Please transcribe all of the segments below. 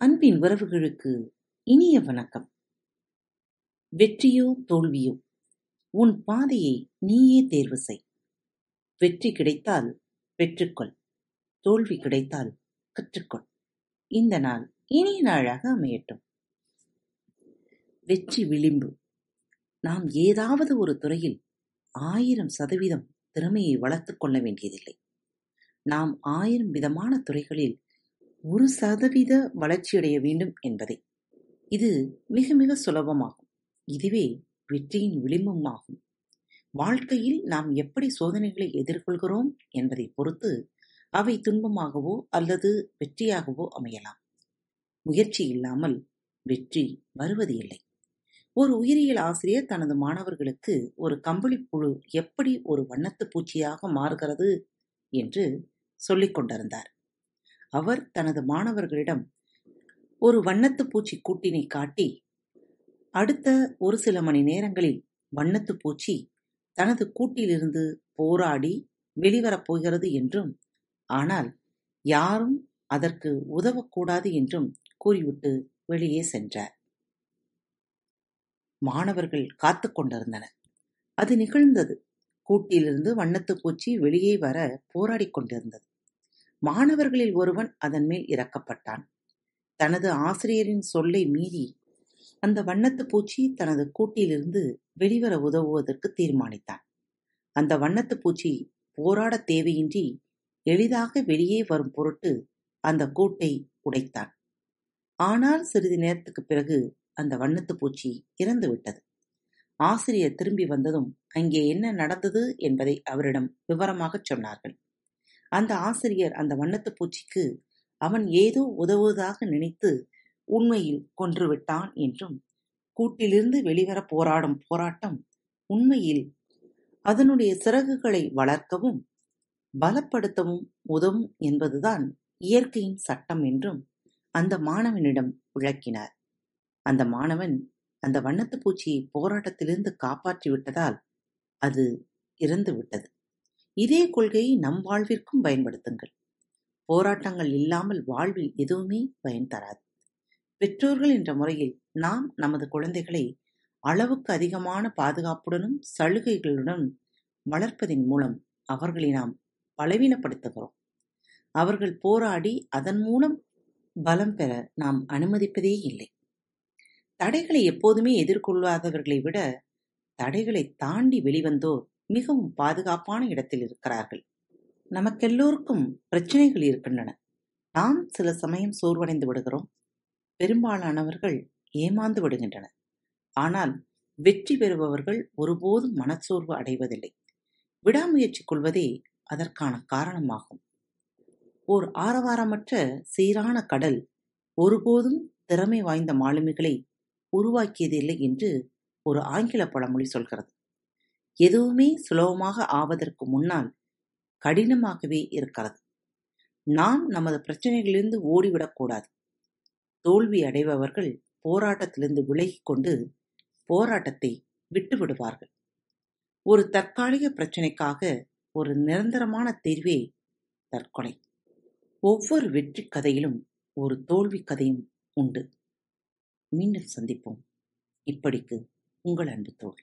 அன்பின் உறவுகளுக்கு இனிய வணக்கம். வெற்றியோ தோல்வியோ உன் பாதையை நீயே தேர்வு செய். வெற்றி கிடைத்தால் பெற்றுக்கொள். தோல்வி கிடைத்தால் கற்றுக்கொள். இந்த நாள் இனிய நாளாக அமையட்டும். வெற்றி விளிம்பு நாம் ஏதாவது ஒரு துறையில் ஆயிரம் சதவீதம் திறமையை வளர்த்துக் கொள்ள வேண்டியதில்லை. நாம் ஆயிரம் விதமான துறைகளில் ஒரு சதவீத வளர்ச்சியடைய வேண்டும் என்பதே. இது மிக மிக சுலபமாகும். இதுவே வெற்றியின் விளிம்பும் ஆகும். வாழ்க்கையில் நாம் எப்படி சோதனைகளை எதிர்கொள்கிறோம் என்பதைப் பொறுத்து அவை துன்பமாகவோ அல்லது வெற்றியாகவோ அமையலாம். முயற்சி இல்லாமல் வெற்றி வருவது இல்லை. ஒரு உயிரியல் ஆசிரியர் தனது மாணவர்களுக்கு ஒரு கம்பளிப் புழு எப்படி ஒரு வண்ணத்து பூச்சியாக மாறுகிறது என்று சொல்லிக் கொண்டிருந்தார். அவர் தனது மாணவர்களிடம் ஒரு வண்ணத்துப் பூச்சி கூட்டினைக் காட்டி, அடுத்த ஒரு சில மணி நேரங்களில் வண்ணத்துப் பூச்சி தனது கூட்டிலிருந்து போராடி வெளிவரப் போகிறது என்றும், ஆனால் யாரும் அதற்கு உதவக்கூடாது என்றும் கூறிவிட்டு வெளியே சென்றார். மாணவர்கள் காத்து கொண்டிருந்தனர். அது நிகழ்ந்தது. கூட்டிலிருந்து வண்ணத்துப் பூச்சி வெளியே வர போராடிக் கொண்டிருந்தது. மாணவர்களில் ஒருவன் அதன் மேல் இறக்கப்பட்டான். தனது ஆசிரியரின் சொல்லை மீறி அந்த வண்ணத்துப் பூச்சி தனது கூட்டிலிருந்து வெளிவர உதவுவதற்கு தீர்மானித்தான். அந்த வண்ணத்துப் பூச்சி போராடத் தேவையின்றி எளிதாக வெளியே வரும் பொருட்டு அந்த கூட்டை உடைத்தான். ஆனால் சிறிது நேரத்துக்கு பிறகு அந்த வண்ணத்துப் பூச்சி இறந்துவிட்டது. ஆசிரியர் திரும்பி வந்ததும் அங்கே என்ன நடந்தது என்பதை அவரிடம் விவரமாகச் சொன்னார்கள். அந்த ஆசிரியர் அந்த வண்ணத்துப் பூச்சிக்கு அவன் ஏதோ உதவுவதாக நினைத்து உண்மையில் கொன்றுவிட்டான் என்றும், கூட்டிலிருந்து வெளிவரப் போராடும் போராட்டம் உண்மையில் அதனுடைய சிறகுகளை வளர்க்கவும், பலப்படுத்தவும் உதவும் என்பதுதான் இயற்கையின் சட்டம் என்றும் அந்த மாணவனிடம் விளக்கினார். அந்த மாணவன் அந்த வண்ணத்துப் பூச்சியை போராட்டத்திலிருந்து காப்பாற்றி விட்டதால் அது இறந்துவிட்டது. இதே கொள்கையை நம் வாழ்விற்கும் பயன்படுத்துங்கள். போராட்டங்கள் இல்லாமல் வாழ்வில் எதுவுமே பயன் தராது. பெற்றோர்கள் என்ற முறையில் நாம் நமது குழந்தைகளை அளவுக்கு அதிகமான பாதுகாப்புடனும் சலுகைகளுடனும் வளர்ப்பதின் மூலம் அவர்களை நாம் பலவீனப்படுத்துகிறோம். அவர்கள் போராடி அதன் மூலம் பலம் பெற நாம் அனுமதிப்பதே இல்லை. தடைகளை எப்போதுமே எதிர்கொள்ளாதவர்களை விட தடைகளைத் தாண்டி வெளிவந்தோர் மிகவும் பாதுகாப்பான இடத்தில் இருக்கிறார்கள். நமக்கெல்லோருக்கும் பிரச்சனைகள் இருக்கின்றன. நாம் சில சமயம் சோர்வடைந்து விடுகிறோம். பெரும்பாலானவர்கள் ஏமாந்து விடுகின்றனர். ஆனால் வெற்றி பெறுபவர்கள் ஒருபோதும் மனச்சோர்வு அடைவதில்லை. விடாமுயற்சி கொள்வதே அதற்கான காரணமாகும். ஓர் ஆரவாரமற்ற சீரான கடல் ஒருபோதும் திறமை வாய்ந்த மாலுமிகளை உருவாக்கியதில்லை என்று ஒரு ஆங்கில பழமொழி சொல்கிறது. எதுவுமே சுலபமாக ஆவதற்கு முன்னால் கடினமாகவே இருக்கிறது. நாம் நமது பிரச்சனைகளிலிருந்து ஓடிவிடக்கூடாது தோல்வி அடைபவர்கள் போராட்டத்திலிருந்து விலகிக் கொண்டு போராட்டத்தை விட்டுவிடுவார்கள். ஒரு தற்காலிக பிரச்சனைக்காக ஒரு நிரந்தரமான தீர்வே தற்கொலை. ஒவ்வொரு வெற்றிக் கதையிலும் ஒரு தோல்விக் கதையும் உண்டு. மீண்டும் சந்திப்போம். இப்படிக்கு உங்கள் அன்பு தோழி.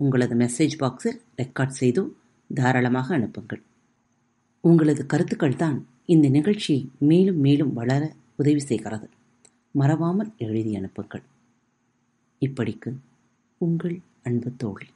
உங்களது மெசேஜ் பாக்ஸில் ரெக்கார்ட் செய்து தாராளமாக அனுப்புங்கள். உங்களது கருத்துக்கள் தான் இந்த நிகழ்ச்சியை மேலும் மேலும் வளர உதவி செய்கிறது. மறவாமல் எழுதி அனுப்புங்கள். இப்படிக்கு உங்கள் அன்பு தோழி.